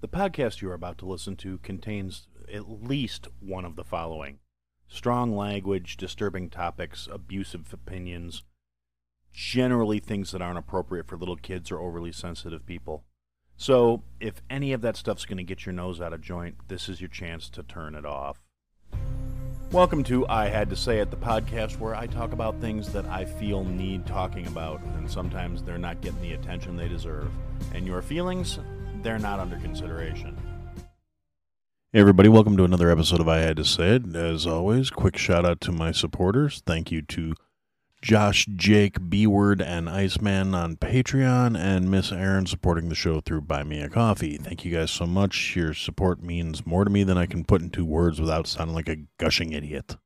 The podcast you are about to listen to contains at least one of the following strong language, disturbing topics, abusive opinions, generally things that aren't appropriate for little kids or overly sensitive people. So, if any of that stuff's going to get your nose out of joint, this is your chance to turn it off. Welcome to I Had to Say It, the podcast where I talk about things that I feel need talking about, and sometimes they're not getting the attention they deserve. And your feelings, they're not under consideration. Hey, everybody, welcome to another episode of I Had to Say It. As always, quick shout out to my supporters. Thank you to Josh, Jake, B Word, and Iceman on Patreon, and Miss Aaron supporting the show through Buy Me a Coffee. Thank you guys so much. Your support means more to me than I can put into words without sounding like a gushing idiot.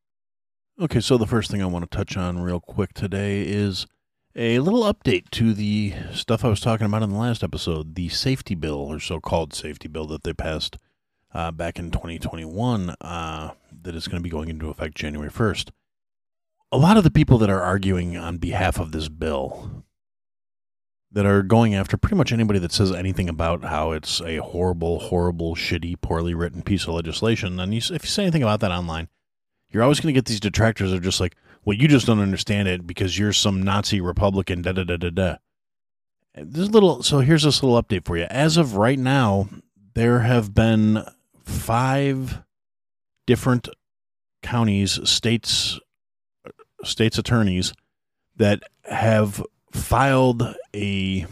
Okay, so the first thing I want to touch on real quick today is a little update to the stuff I was talking about in the last episode the safety bill, or so called safety bill, that they passed uh, back in 2021 uh, that is going to be going into effect January 1st a lot of the people that are arguing on behalf of this bill that are going after pretty much anybody that says anything about how it's a horrible, horrible, shitty, poorly written piece of legislation. And you, if you say anything about that online, you're always going to get these detractors that are just like, well, you just don't understand it because you're some Nazi Republican, da da da da da. This little, so here's this little update for you. As of right now, there have been five different counties, states, states attorneys that have filed a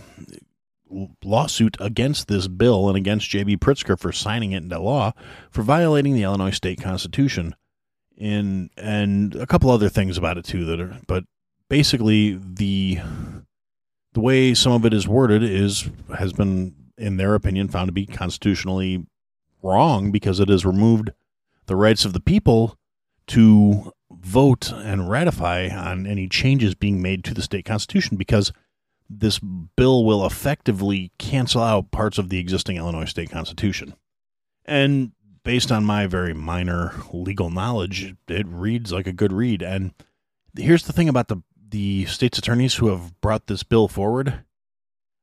lawsuit against this bill and against J.B. Pritzker for signing it into law for violating the Illinois state constitution and and a couple other things about it too that are but basically the the way some of it is worded is has been in their opinion found to be constitutionally wrong because it has removed the rights of the people to vote and ratify on any changes being made to the state constitution because this bill will effectively cancel out parts of the existing Illinois state constitution. And based on my very minor legal knowledge, it reads like a good read. And here's the thing about the the state's attorneys who have brought this bill forward.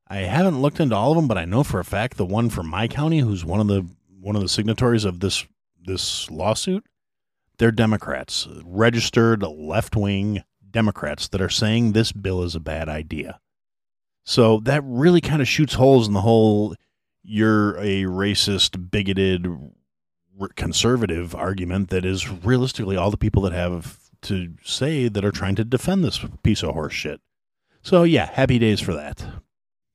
I haven't looked into all of them, but I know for a fact the one from my county, who's one of the one of the signatories of this this lawsuit, they're Democrats, registered left wing Democrats that are saying this bill is a bad idea. So that really kind of shoots holes in the whole you're a racist, bigoted, conservative argument that is realistically all the people that have to say that are trying to defend this piece of horse shit. So, yeah, happy days for that.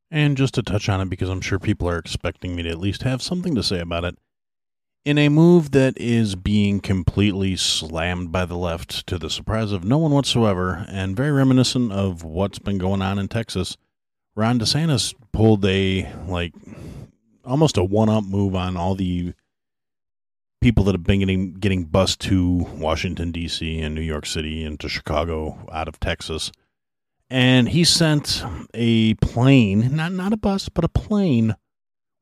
And just to touch on it, because I'm sure people are expecting me to at least have something to say about it, in a move that is being completely slammed by the left to the surprise of no one whatsoever, and very reminiscent of what's been going on in Texas, Ron DeSantis pulled a, like, almost a one up move on all the people that have been getting, getting bused to Washington, D.C., and New York City, and to Chicago out of Texas. And he sent a plane, not, not a bus, but a plane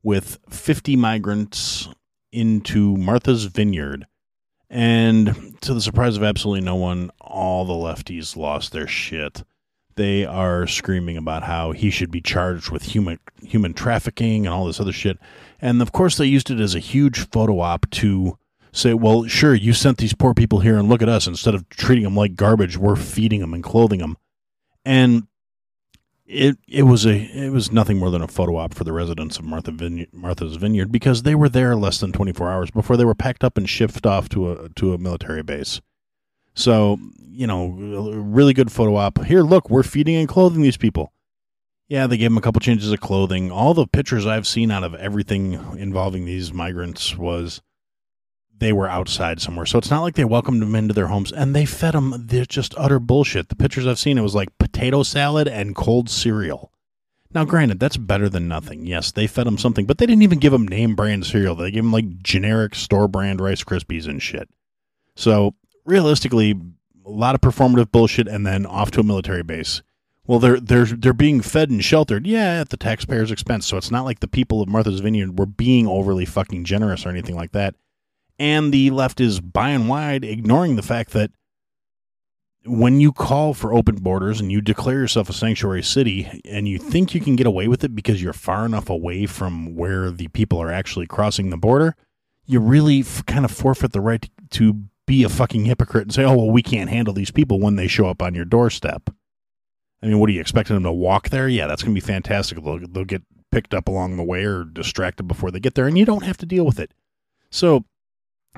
with 50 migrants into Martha's Vineyard. And to the surprise of absolutely no one, all the lefties lost their shit. They are screaming about how he should be charged with human human trafficking and all this other shit. And of course, they used it as a huge photo op to say, well, sure, you sent these poor people here and look at us. Instead of treating them like garbage, we're feeding them and clothing them. And it it was a it was nothing more than a photo op for the residents of Martha Martha's Vineyard because they were there less than 24 hours before they were packed up and shipped off to a to a military base. So, you know, really good photo op. Here, look, we're feeding and clothing these people. Yeah, they gave them a couple changes of clothing. All the pictures I've seen out of everything involving these migrants was they were outside somewhere. So it's not like they welcomed them into their homes and they fed them. They're just utter bullshit. The pictures I've seen, it was like potato salad and cold cereal. Now, granted, that's better than nothing. Yes, they fed them something, but they didn't even give them name brand cereal. They gave them like generic store brand Rice Krispies and shit. So, realistically, a lot of performative bullshit and then off to a military base. Well, they're they're they're being fed and sheltered, yeah, at the taxpayers' expense. So it's not like the people of Martha's Vineyard were being overly fucking generous or anything like that. And the left is by and wide ignoring the fact that when you call for open borders and you declare yourself a sanctuary city and you think you can get away with it because you're far enough away from where the people are actually crossing the border, you really f- kind of forfeit the right to be a fucking hypocrite and say, oh, well, we can't handle these people when they show up on your doorstep. I mean, what are you expecting them to walk there? Yeah, that's going to be fantastic. They'll, they'll get picked up along the way or distracted before they get there, and you don't have to deal with it. So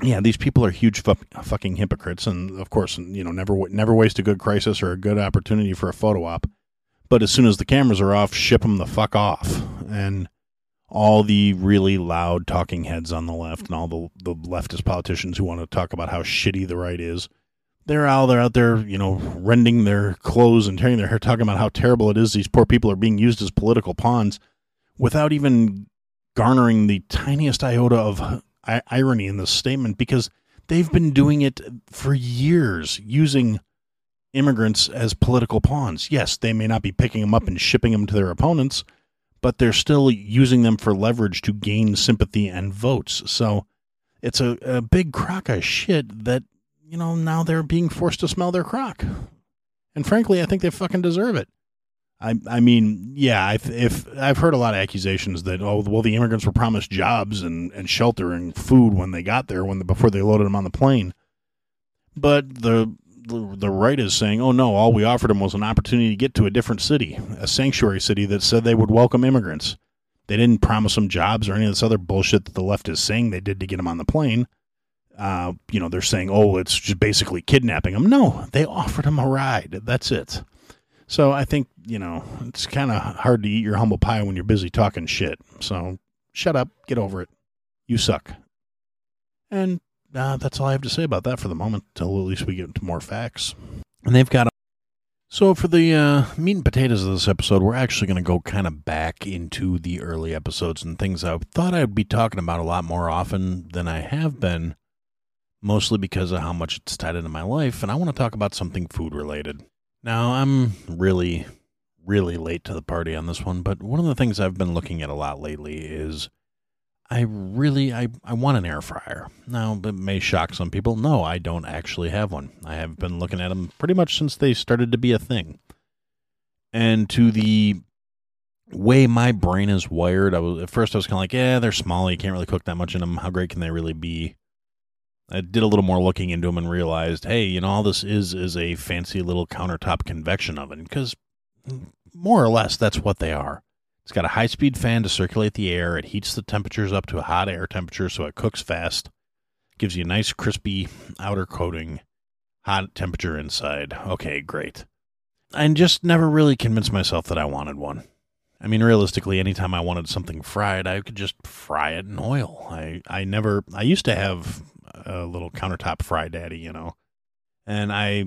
yeah, these people are huge fu- fucking hypocrites, and of course, you know, never never waste a good crisis or a good opportunity for a photo op. But as soon as the cameras are off, ship them the fuck off. And all the really loud talking heads on the left and all the the leftist politicians who want to talk about how shitty the right is, they're all they're out there, you know, rending their clothes and tearing their hair, talking about how terrible it is. These poor people are being used as political pawns, without even garnering the tiniest iota of irony in this statement because they've been doing it for years using immigrants as political pawns. Yes, they may not be picking them up and shipping them to their opponents, but they're still using them for leverage to gain sympathy and votes. So it's a, a big crock of shit that, you know, now they're being forced to smell their crock. And frankly, I think they fucking deserve it. I, I mean, yeah, if, if I've heard a lot of accusations that oh well the immigrants were promised jobs and, and shelter and food when they got there when the, before they loaded them on the plane, but the, the right is saying oh no all we offered them was an opportunity to get to a different city a sanctuary city that said they would welcome immigrants. They didn't promise them jobs or any of this other bullshit that the left is saying they did to get them on the plane. Uh, you know they're saying oh it's just basically kidnapping them. No, they offered them a ride. That's it. So I think, you know, it's kind of hard to eat your humble pie when you're busy talking shit. So shut up, get over it. You suck. And uh, that's all I have to say about that for the moment, till at least we get into more facts. And they've got. A- so for the uh, meat and potatoes of this episode, we're actually going to go kind of back into the early episodes and things I thought I'd be talking about a lot more often than I have been, mostly because of how much it's tied into my life. And I want to talk about something food related. Now, I'm really, really late to the party on this one, but one of the things I've been looking at a lot lately is I really I, I want an air fryer. Now, it may shock some people. No, I don't actually have one. I have been looking at them pretty much since they started to be a thing. And to the way my brain is wired, I was at first I was kind of like, yeah, they're small. You can't really cook that much in them. How great can they really be? I did a little more looking into them and realized, hey, you know, all this is is a fancy little countertop convection oven because mm, more or less that's what they are. It's got a high speed fan to circulate the air. It heats the temperatures up to a hot air temperature so it cooks fast. Gives you a nice crispy outer coating, hot temperature inside. Okay, great. I just never really convinced myself that I wanted one. I mean, realistically, anytime I wanted something fried, I could just fry it in oil. I, I never, I used to have a little countertop fry daddy, you know. And I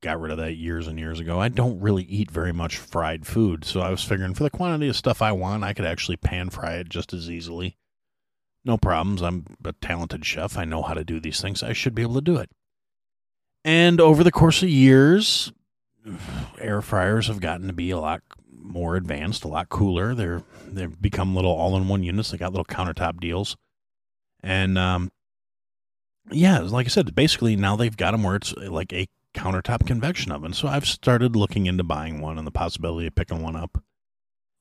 got rid of that years and years ago. I don't really eat very much fried food, so I was figuring for the quantity of stuff I want, I could actually pan fry it just as easily. No problems. I'm a talented chef. I know how to do these things. I should be able to do it. And over the course of years, air fryers have gotten to be a lot more advanced, a lot cooler. They're they've become little all-in-one units. They got little countertop deals, and um, yeah, like I said, basically now they've got them where it's like a countertop convection oven. So I've started looking into buying one and the possibility of picking one up.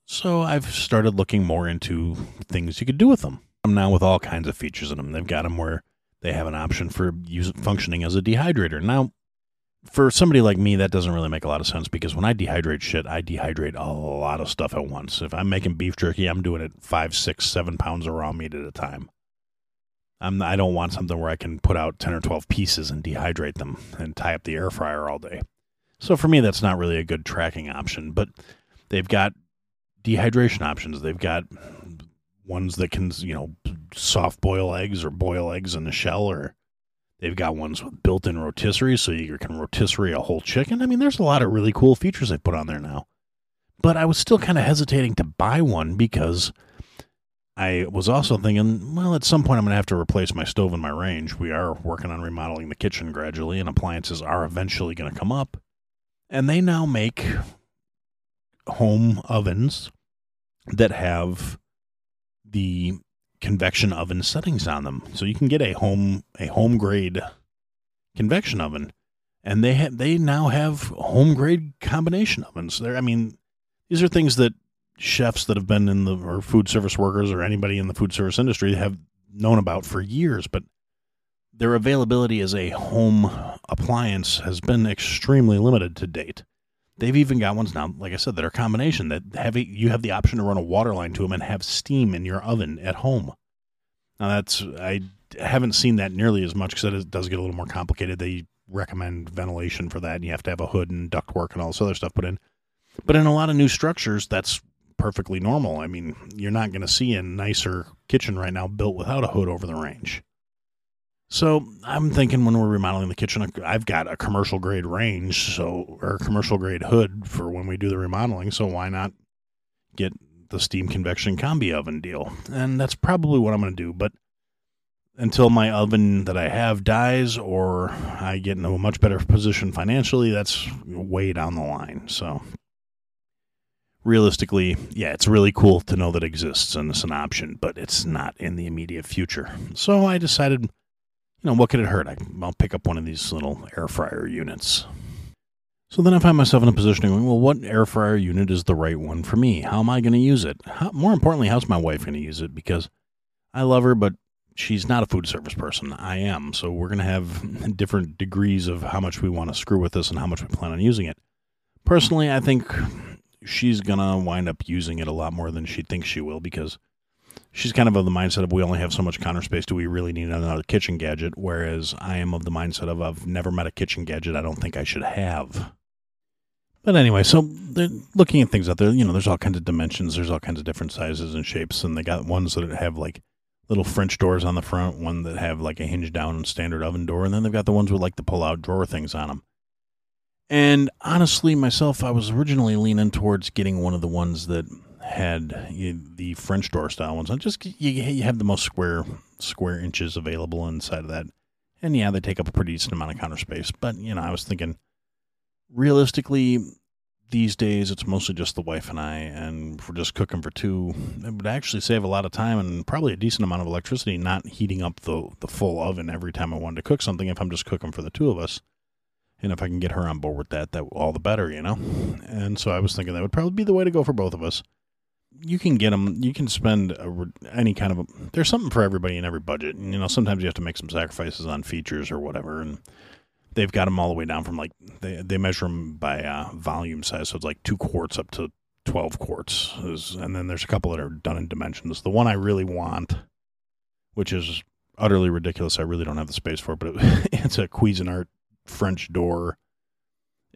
So I've started looking more into things you could do with them. I'm now with all kinds of features in them. They've got them where they have an option for use, functioning as a dehydrator. Now, for somebody like me, that doesn't really make a lot of sense because when I dehydrate shit, I dehydrate a lot of stuff at once. If I'm making beef jerky, I'm doing it five, six, seven pounds of raw meat at a time. I'm, I don't want something where I can put out 10 or 12 pieces and dehydrate them and tie up the air fryer all day. So for me, that's not really a good tracking option, but they've got dehydration options. They've got ones that can, you know, soft boil eggs or boil eggs in a shell, or they've got ones with built in rotisserie, so you can rotisserie a whole chicken. I mean, there's a lot of really cool features they put on there now. But I was still kind of hesitating to buy one because I was also thinking, well, at some point I'm going to have to replace my stove and my range. We are working on remodeling the kitchen gradually, and appliances are eventually going to come up. And they now make home ovens that have the convection oven settings on them. So you can get a home a home grade convection oven and they have they now have home grade combination ovens. There I mean these are things that chefs that have been in the or food service workers or anybody in the food service industry have known about for years, but their availability as a home appliance has been extremely limited to date. They've even got ones now, like I said, that are combination that have you have the option to run a water line to them and have steam in your oven at home. Now that's I haven't seen that nearly as much because it does get a little more complicated. They recommend ventilation for that, and you have to have a hood and ductwork and all this other stuff put in. But in a lot of new structures, that's perfectly normal. I mean, you're not going to see a nicer kitchen right now built without a hood over the range. So I'm thinking when we're remodeling the kitchen, I've got a commercial grade range, so or commercial grade hood for when we do the remodeling. So why not get the steam convection combi oven deal? And that's probably what I'm going to do. But until my oven that I have dies or I get in a much better position financially, that's way down the line. So realistically, yeah, it's really cool to know that exists and it's an option, but it's not in the immediate future. So I decided you know, what could it hurt? I, will pick up one of these little air fryer units. So then I find myself in a position of going, well, what air fryer unit is the right one for me? How am I going to use it? How, more importantly, how's my wife going to use it? Because I love her, but she's not a food service person. I am. So we're going to have different degrees of how much we want to screw with this and how much we plan on using it. Personally, I think she's going to wind up using it a lot more than she thinks she will because she's kind of of the mindset of we only have so much counter space. Do we really need another kitchen gadget? Whereas I am of the mindset of I've never met a kitchen gadget I don't think I should have. But anyway, so they're looking at things out there. You know, there's all kinds of dimensions. There's all kinds of different sizes and shapes, and they got ones that have like little French doors on the front, one that have like a hinge down standard oven door, and then they've got the ones with like the pull out drawer things on them. And honestly, myself, I was originally leaning towards getting one of the ones that had you, the French door style ones. I just you, you have the most square square inches available inside of that. And yeah, they take up a pretty decent amount of counter space. But you know, I was thinking realistically, these days it's mostly just the wife and I, and we're just cooking for two. It would actually save a lot of time and probably a decent amount of electricity not heating up the the full oven every time I wanted to cook something. If I'm just cooking for the two of us. And if I can get her on board with that, that all the better, you know. And so I was thinking that would probably be the way to go for both of us you can get them. You can spend a, any kind of. A, there's something for everybody in every budget. And, you know, sometimes you have to make some sacrifices on features or whatever. And they've got them all the way down from like they they measure them by uh, volume size, so it's like two quarts up to twelve quarts. And then there's a couple that are done in dimensions. The one I really want, which is utterly ridiculous, I really don't have the space for, but it, it's a Cuisinart French door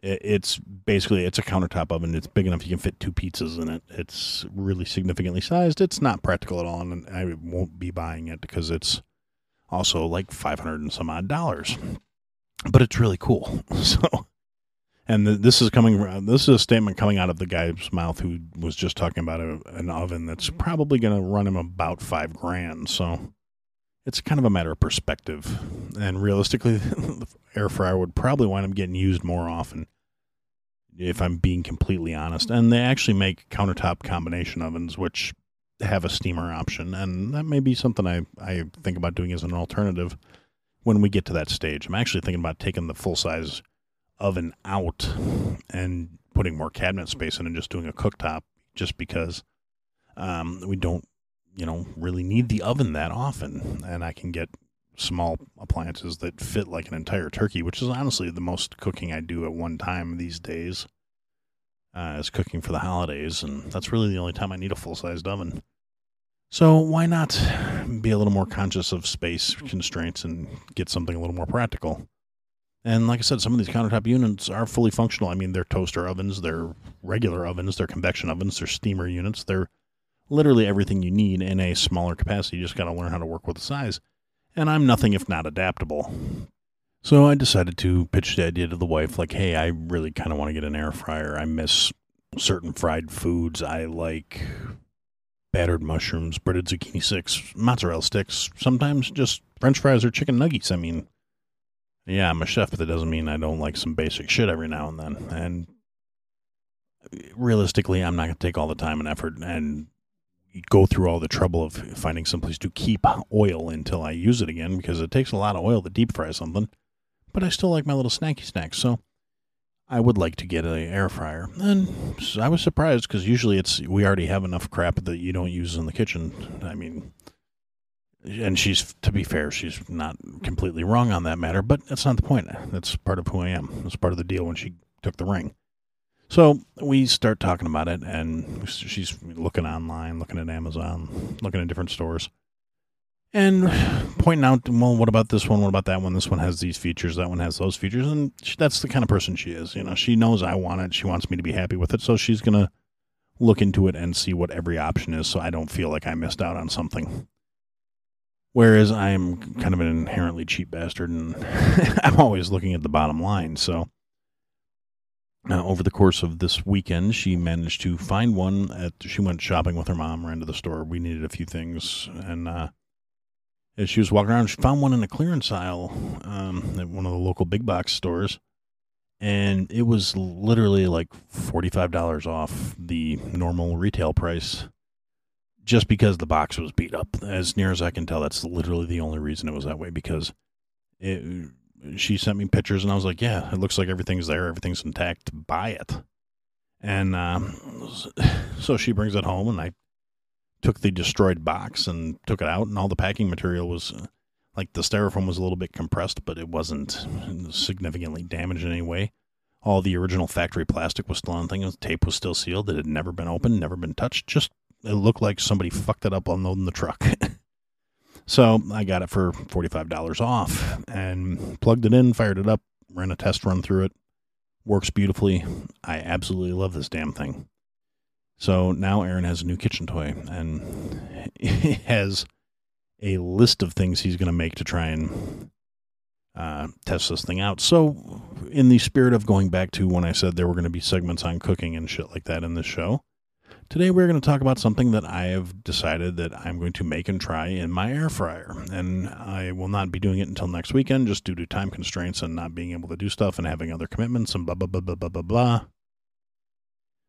it's basically it's a countertop oven. It's big enough you can fit two pizzas in it. It's really significantly sized. It's not practical at all, and I won't be buying it because it's also like five hundred and some odd dollars. But it's really cool. So, and this is coming. This is a statement coming out of the guy's mouth who was just talking about a, an oven that's probably going to run him about five grand. So it's kind of a matter of perspective. And realistically, air fryer would probably wind up getting used more often, if I'm being completely honest. And they actually make countertop combination ovens, which have a steamer option. And that may be something I, I think about doing as an alternative when we get to that stage. I'm actually thinking about taking the full size oven out and putting more cabinet space in and just doing a cooktop just because um, we don't you know, really need the oven that often. And I can get small appliances that fit like an entire turkey, which is honestly the most cooking I do at one time these days. Uh, is cooking for the holidays, and that's really the only time I need a full sized oven. So why not be a little more conscious of space constraints and get something a little more practical? And like I said, some of these countertop units are fully functional. I mean, they're toaster ovens, they're regular ovens, they're convection ovens, they're steamer units, they're literally everything you need in a smaller capacity. You just got to learn how to work with the size. And I'm nothing if not adaptable. So I decided to pitch the idea to the wife like, hey, I really kind of want to get an air fryer. I miss certain fried foods. I like battered mushrooms, breaded zucchini sticks, mozzarella sticks, sometimes just french fries or chicken nuggets. I mean, yeah, I'm a chef, but that doesn't mean I don't like some basic shit every now and then. And realistically, I'm not going to take all the time and effort and go through all the trouble of finding someplace to keep oil until I use it again because it takes a lot of oil to deep fry something. But I still like my little snacky snacks, so I would like to get an air fryer. And I was surprised because usually it's we already have enough crap that you don't use in the kitchen. I mean, and she's to be fair, she's not completely wrong on that matter, but that's not the point. That's part of who I am. That's part of the deal when she took the ring. So we start talking about it, and she's looking online, looking at Amazon, looking at different stores, and pointing out, well, what about this one? What about that one? This one has these features, that one has those features, and she, that's the kind of person she is. You know, she knows I want it. She wants me to be happy with it, so she's gonna look into it and see what every option is, so I don't feel like I missed out on something. Whereas I'm kind of an inherently cheap bastard, and I'm always looking at the bottom line, so uh, over the course of this weekend, she managed to find one. At she went shopping with her mom, ran to the store. We needed a few things, and uh, as she was walking around, she found one in a clearance aisle um, at one of the local big box stores, and it was literally like forty five dollars off the normal retail price, just because the box was beat up. As near as I can tell, that's literally the only reason it was that way because it she sent me pictures, and I was like, "Yeah, it looks like everything's there, everything's intact. Buy it." And um, so she brings it home, and I took the destroyed box and took it out, and all the packing material was uh, like the styrofoam was a little bit compressed, but it wasn't significantly damaged in any way. All the original factory plastic was still on thing. The tape was still sealed. It had never been opened, never been touched. Just it looked like somebody fucked it up unloading the truck. So I got it for $45 off and plugged it in, fired it up, ran a test run through it. Works beautifully. I absolutely love this damn thing. So now Aaron has a new kitchen toy and he has a list of things he's going to make to try and uh, test this thing out. So, in the spirit of going back to when I said there were going to be segments on cooking and shit like that in this show, Today we're going to talk about something that I have decided that I'm going to make and try in my air fryer. And I will not be doing it until next weekend just due to time constraints and not being able to do stuff and having other commitments and blah, blah, blah, blah, blah, blah, blah.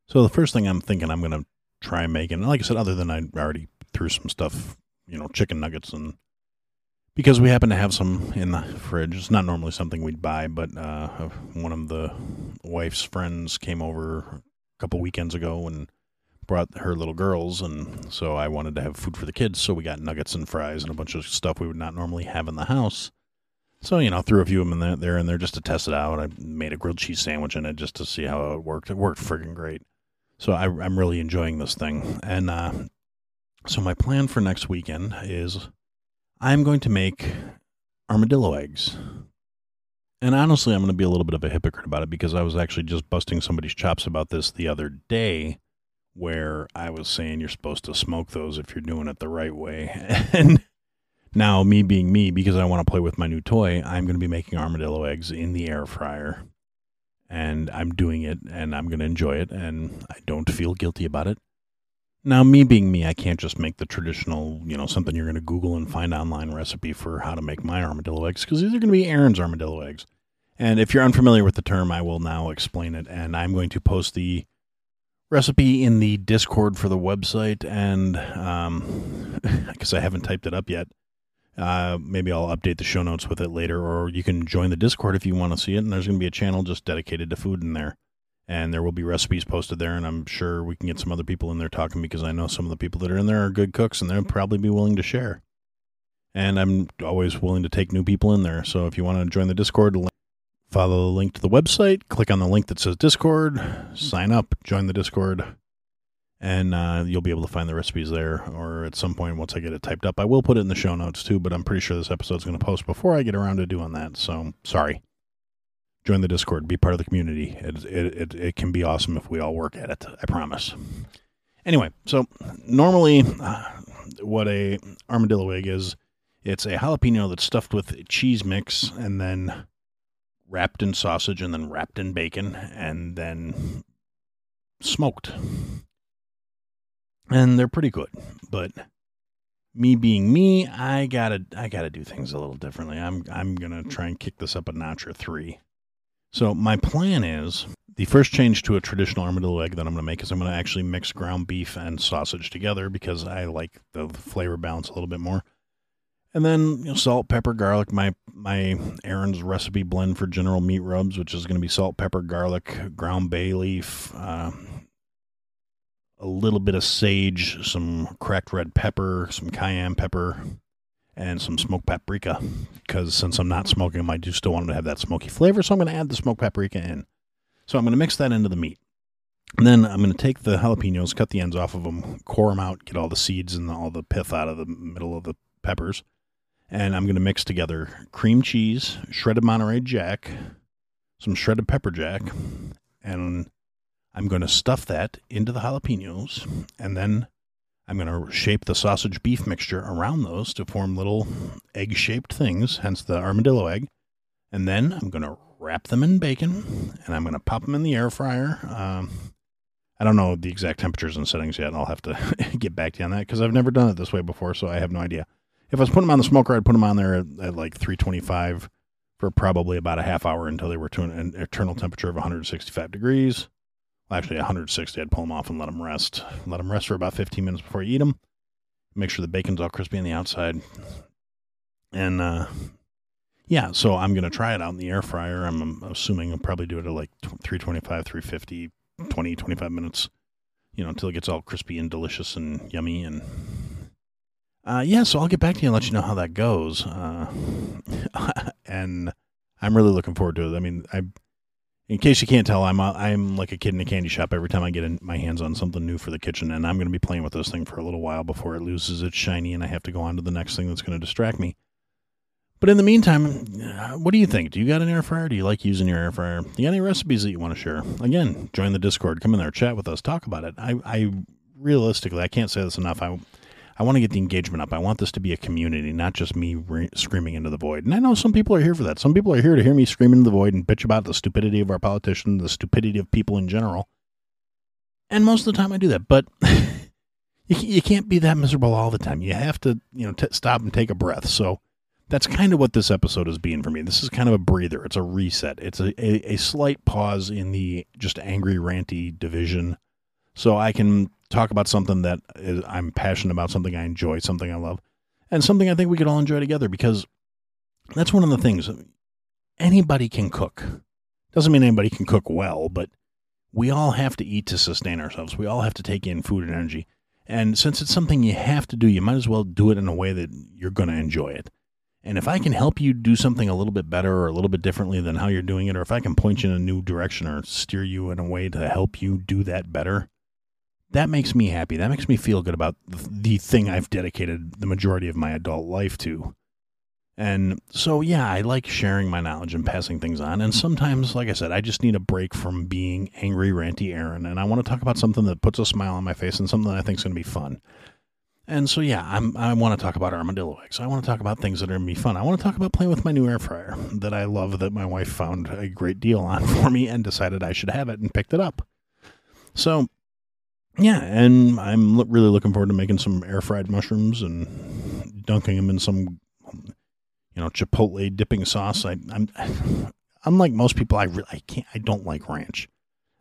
So the first thing I'm thinking I'm going to try making, like I said, other than I already threw some stuff, you know, chicken nuggets and because we happen to have some in the fridge. It's not normally something we'd buy, but uh, one of the wife's friends came over a couple weekends ago and brought her little girls, and so I wanted to have food for the kids. So we got nuggets and fries and a bunch of stuff we would not normally have in the house. So you know, threw a few of them in there, and there just to test it out. I made a grilled cheese sandwich in it just to see how it worked. It worked friggin' great. So I, am really enjoying this thing. And uh, so my plan for next weekend is I'm going to make armadillo eggs. And honestly, I'm going to be a little bit of a hypocrite about it because I was actually just busting somebody's chops about this the other day where I was saying you're supposed to smoke those if you're doing it the right way. and now, me being me, because I want to play with my new toy, I'm going to be making armadillo eggs in the air fryer. And I'm doing it and I'm going to enjoy it and I don't feel guilty about it. Now, me being me, I can't just make the traditional, you know, something you're going to Google and find online recipe for how to make my armadillo eggs because these are going to be Aaron's armadillo eggs. And if you're unfamiliar with the term, I will now explain it. And I'm going to post the recipe in the Discord for the website, and um, I guess I haven't typed it up yet. Uh, maybe I'll update the show notes with it later, or you can join the Discord if you want to see it. And there's going to be a channel just dedicated to food in there, and there will be recipes posted there. And I'm sure we can get some other people in there talking because I know some of the people that are in there are good cooks, and they'll probably be willing to share. And I'm always willing to take new people in there. So if you want to join the Discord, follow the link to the website, click on the link that says Discord, sign up, join the Discord, and uh, you'll be able to find the recipes there. Or at some point, once I get it typed up, I will put it in the show notes too. But I'm pretty sure this episode's going to post before I get around to doing that. So sorry. Join the Discord, be part of the community. It, it, it, it can be awesome if we all work at it. I promise. Anyway, so normally, uh, what a armadillo egg is, it's a jalapeno that's stuffed with cheese mix and then wrapped in sausage and then wrapped in bacon and then smoked. And they're pretty good, but me being me, I gotta I gotta do things a little differently. I'm I'm gonna try and kick this up a notch or three. So my plan is the first change to a traditional armadillo egg that I'm gonna make is I'm gonna actually mix ground beef and sausage together because I like the flavor balance a little bit more. And then you know, salt, pepper, garlic. My my Aaron's recipe blend for general meat rubs, which is going to be salt, pepper, garlic, ground bay leaf, uh, a little bit of sage, some cracked red pepper, some cayenne pepper, and some smoked paprika. Because since I'm not smoking them, I do still want to have that smoky flavor. So I'm going to add the smoked paprika in. So I'm going to mix that into the meat. And then I'm going to take the jalapenos, cut the ends off of them, core them out, get all the seeds and all the pith out of the middle of the peppers. And I'm going to mix together cream cheese, shredded Monterey Jack, some shredded pepper jack, and I'm going to stuff that into the jalapenos, and then I'm going to shape the sausage beef mixture around those to form little egg shaped things, hence the armadillo egg. And then I'm going to wrap them in bacon and I'm going to pop them in the air fryer. Um, I don't know the exact temperatures and settings yet. I'll have to get back to you on that because I've never done it this way before, so I have no idea. If I was putting them on the smoker, I'd put them on there at, at like 325 for probably about a half hour until they were to an internal temperature of 165 degrees. Actually 160 i'd pull them off and let them rest. Let them rest for about 15 minutes before you eat them make sure the bacon's all crispy on the outside. And uh, yeah so i'm going to try it out in the air fryer. I'm assuming i'll probably do it at like 325 350 20 25 minutes you know until it gets all crispy and delicious and yummy and uh, yeah so i'll get back to you and let you know how that goes uh, and i'm really looking forward to it i mean i in case you can't tell, I'm a, I'm like a kid in a candy shop every time I get in, my hands on something new for the kitchen, and I'm going to be playing with this thing for a little while before it loses its shiny, and I have to go on to the next thing that's going to distract me. But in the meantime, uh, what do you think? Do you got an air fryer? Do you like using your air fryer? Do you got any recipes that you want to share? Again, join the Discord, come in there, chat with us, talk about it. I, I realistically, I can't say this enough. I I want to get the engagement up. I want this to be a community, not just me re- screaming into the void. And I know some people are here for that. Some people are here to hear me scream into the void and bitch about the stupidity of our politicians, the stupidity of people in general. And most of the time I do that, but you, you can't be that miserable all the time. You have to, you know, t- stop and take a breath. So that's kind of what this episode is being for me. This is kind of a breather. It's a reset. It's a, a, a slight pause in the just angry, ranty division so I can talk about something that is, I'm passionate about, something I enjoy, something I love, and something I think we could all enjoy together because that's one of the things. Anybody can cook. Doesn't mean anybody can cook well, but we all have to eat to sustain ourselves. We all have to take in food and energy. And since it's something you have to do, you might as well do it in a way that you're going to enjoy it. And if I can help you do something a little bit better or a little bit differently than how you're doing it, or if I can point you in a new direction or steer you in a way to help you do that better, that makes me happy. That makes me feel good about the thing I've dedicated the majority of my adult life to. And so, yeah, I like sharing my knowledge and passing things on. And sometimes, like I said, I just need a break from being angry, ranty Aaron. And I want to talk about something that puts a smile on my face and something that I think is going to be fun. And so, yeah, I'm, I want to talk about armadillo eggs. I want to talk about things that are going to be fun. I want to talk about playing with my new air fryer that I love, that my wife found a great deal on for me and decided I should have it and picked it up. So, yeah, and I'm really looking forward to making some air fried mushrooms and dunking them in some, you know, chipotle dipping sauce. I, I'm unlike most people. I really, I can't. I don't like ranch.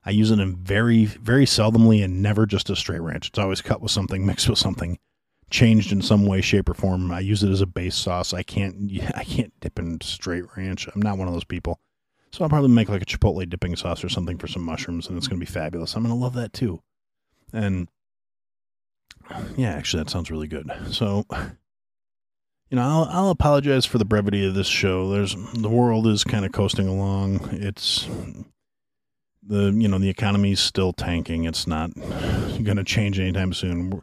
I use it in very, very seldomly and never just a straight ranch. It's always cut with something, mixed with something, changed in some way, shape, or form. I use it as a base sauce. I can't, I can't dip in straight ranch. I'm not one of those people. So I'll probably make like a chipotle dipping sauce or something for some mushrooms, and it's going to be fabulous. I'm going to love that too. And yeah, actually, that sounds really good. So, you know, I'll, I'll apologize for the brevity of this show. There's the world is kind of coasting along. It's the you know the economy's still tanking. It's not going to change anytime soon.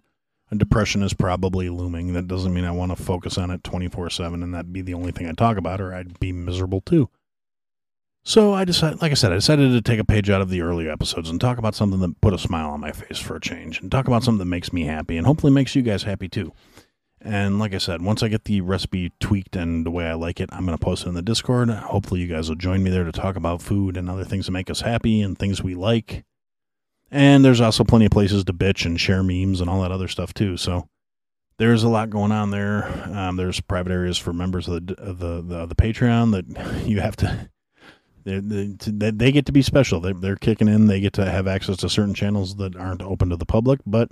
A depression is probably looming. That doesn't mean I want to focus on it 24 7 and that be the only thing I talk about, or I'd be miserable too. So I decided, like I said, I decided to take a page out of the earlier episodes and talk about something that put a smile on my face for a change, and talk about something that makes me happy, and hopefully makes you guys happy too. And like I said, once I get the recipe tweaked and the way I like it, I'm going to post it in the Discord. Hopefully, you guys will join me there to talk about food and other things that make us happy and things we like. And there's also plenty of places to bitch and share memes and all that other stuff too. So there's a lot going on there. Um, there's private areas for members of the of the, the, the Patreon that you have to. They, they get to be special. They're, they're kicking in. They get to have access to certain channels that aren't open to the public. But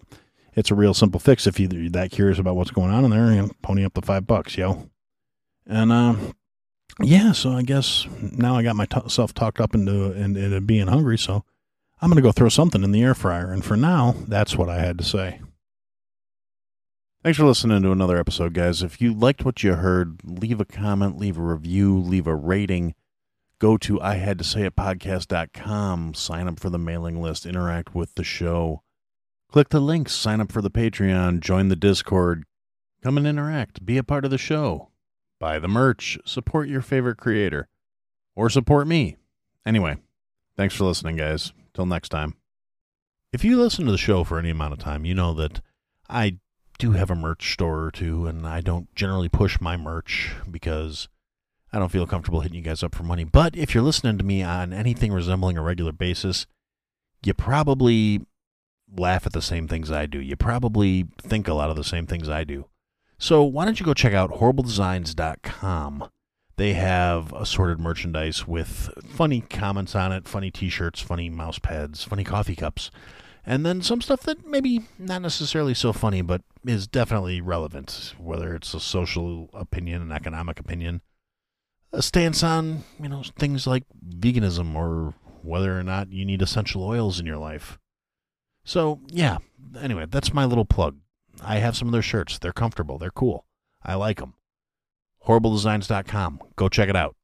it's a real simple fix if you're that curious about what's going on in there. And pony up the five bucks, yo. And um, yeah, so I guess now I got myself talked up into, into, into being hungry. So I'm going to go throw something in the air fryer. And for now, that's what I had to say. Thanks for listening to another episode, guys. If you liked what you heard, leave a comment, leave a review, leave a rating. Go to I had to say it podcast.com, sign up for the mailing list, interact with the show. Click the links, sign up for the Patreon, join the Discord, come and interact, be a part of the show, buy the merch, support your favorite creator, or support me. Anyway, thanks for listening, guys. Till next time. If you listen to the show for any amount of time, you know that I do have a merch store or two, and I don't generally push my merch because I don't feel comfortable hitting you guys up for money. But if you're listening to me on anything resembling a regular basis, you probably laugh at the same things I do. You probably think a lot of the same things I do. So why don't you go check out horribledesigns.com? They have assorted merchandise with funny comments on it, funny t-shirts, funny mouse pads, funny coffee cups, and then some stuff that maybe not necessarily so funny, but is definitely relevant, whether it's a social opinion, an economic opinion, a stance on, you know, things like veganism or whether or not you need essential oils in your life. So, yeah, anyway, that's my little plug. I have some of their shirts. They're comfortable, they're cool. I like them. HorribleDesigns.com. Go check it out.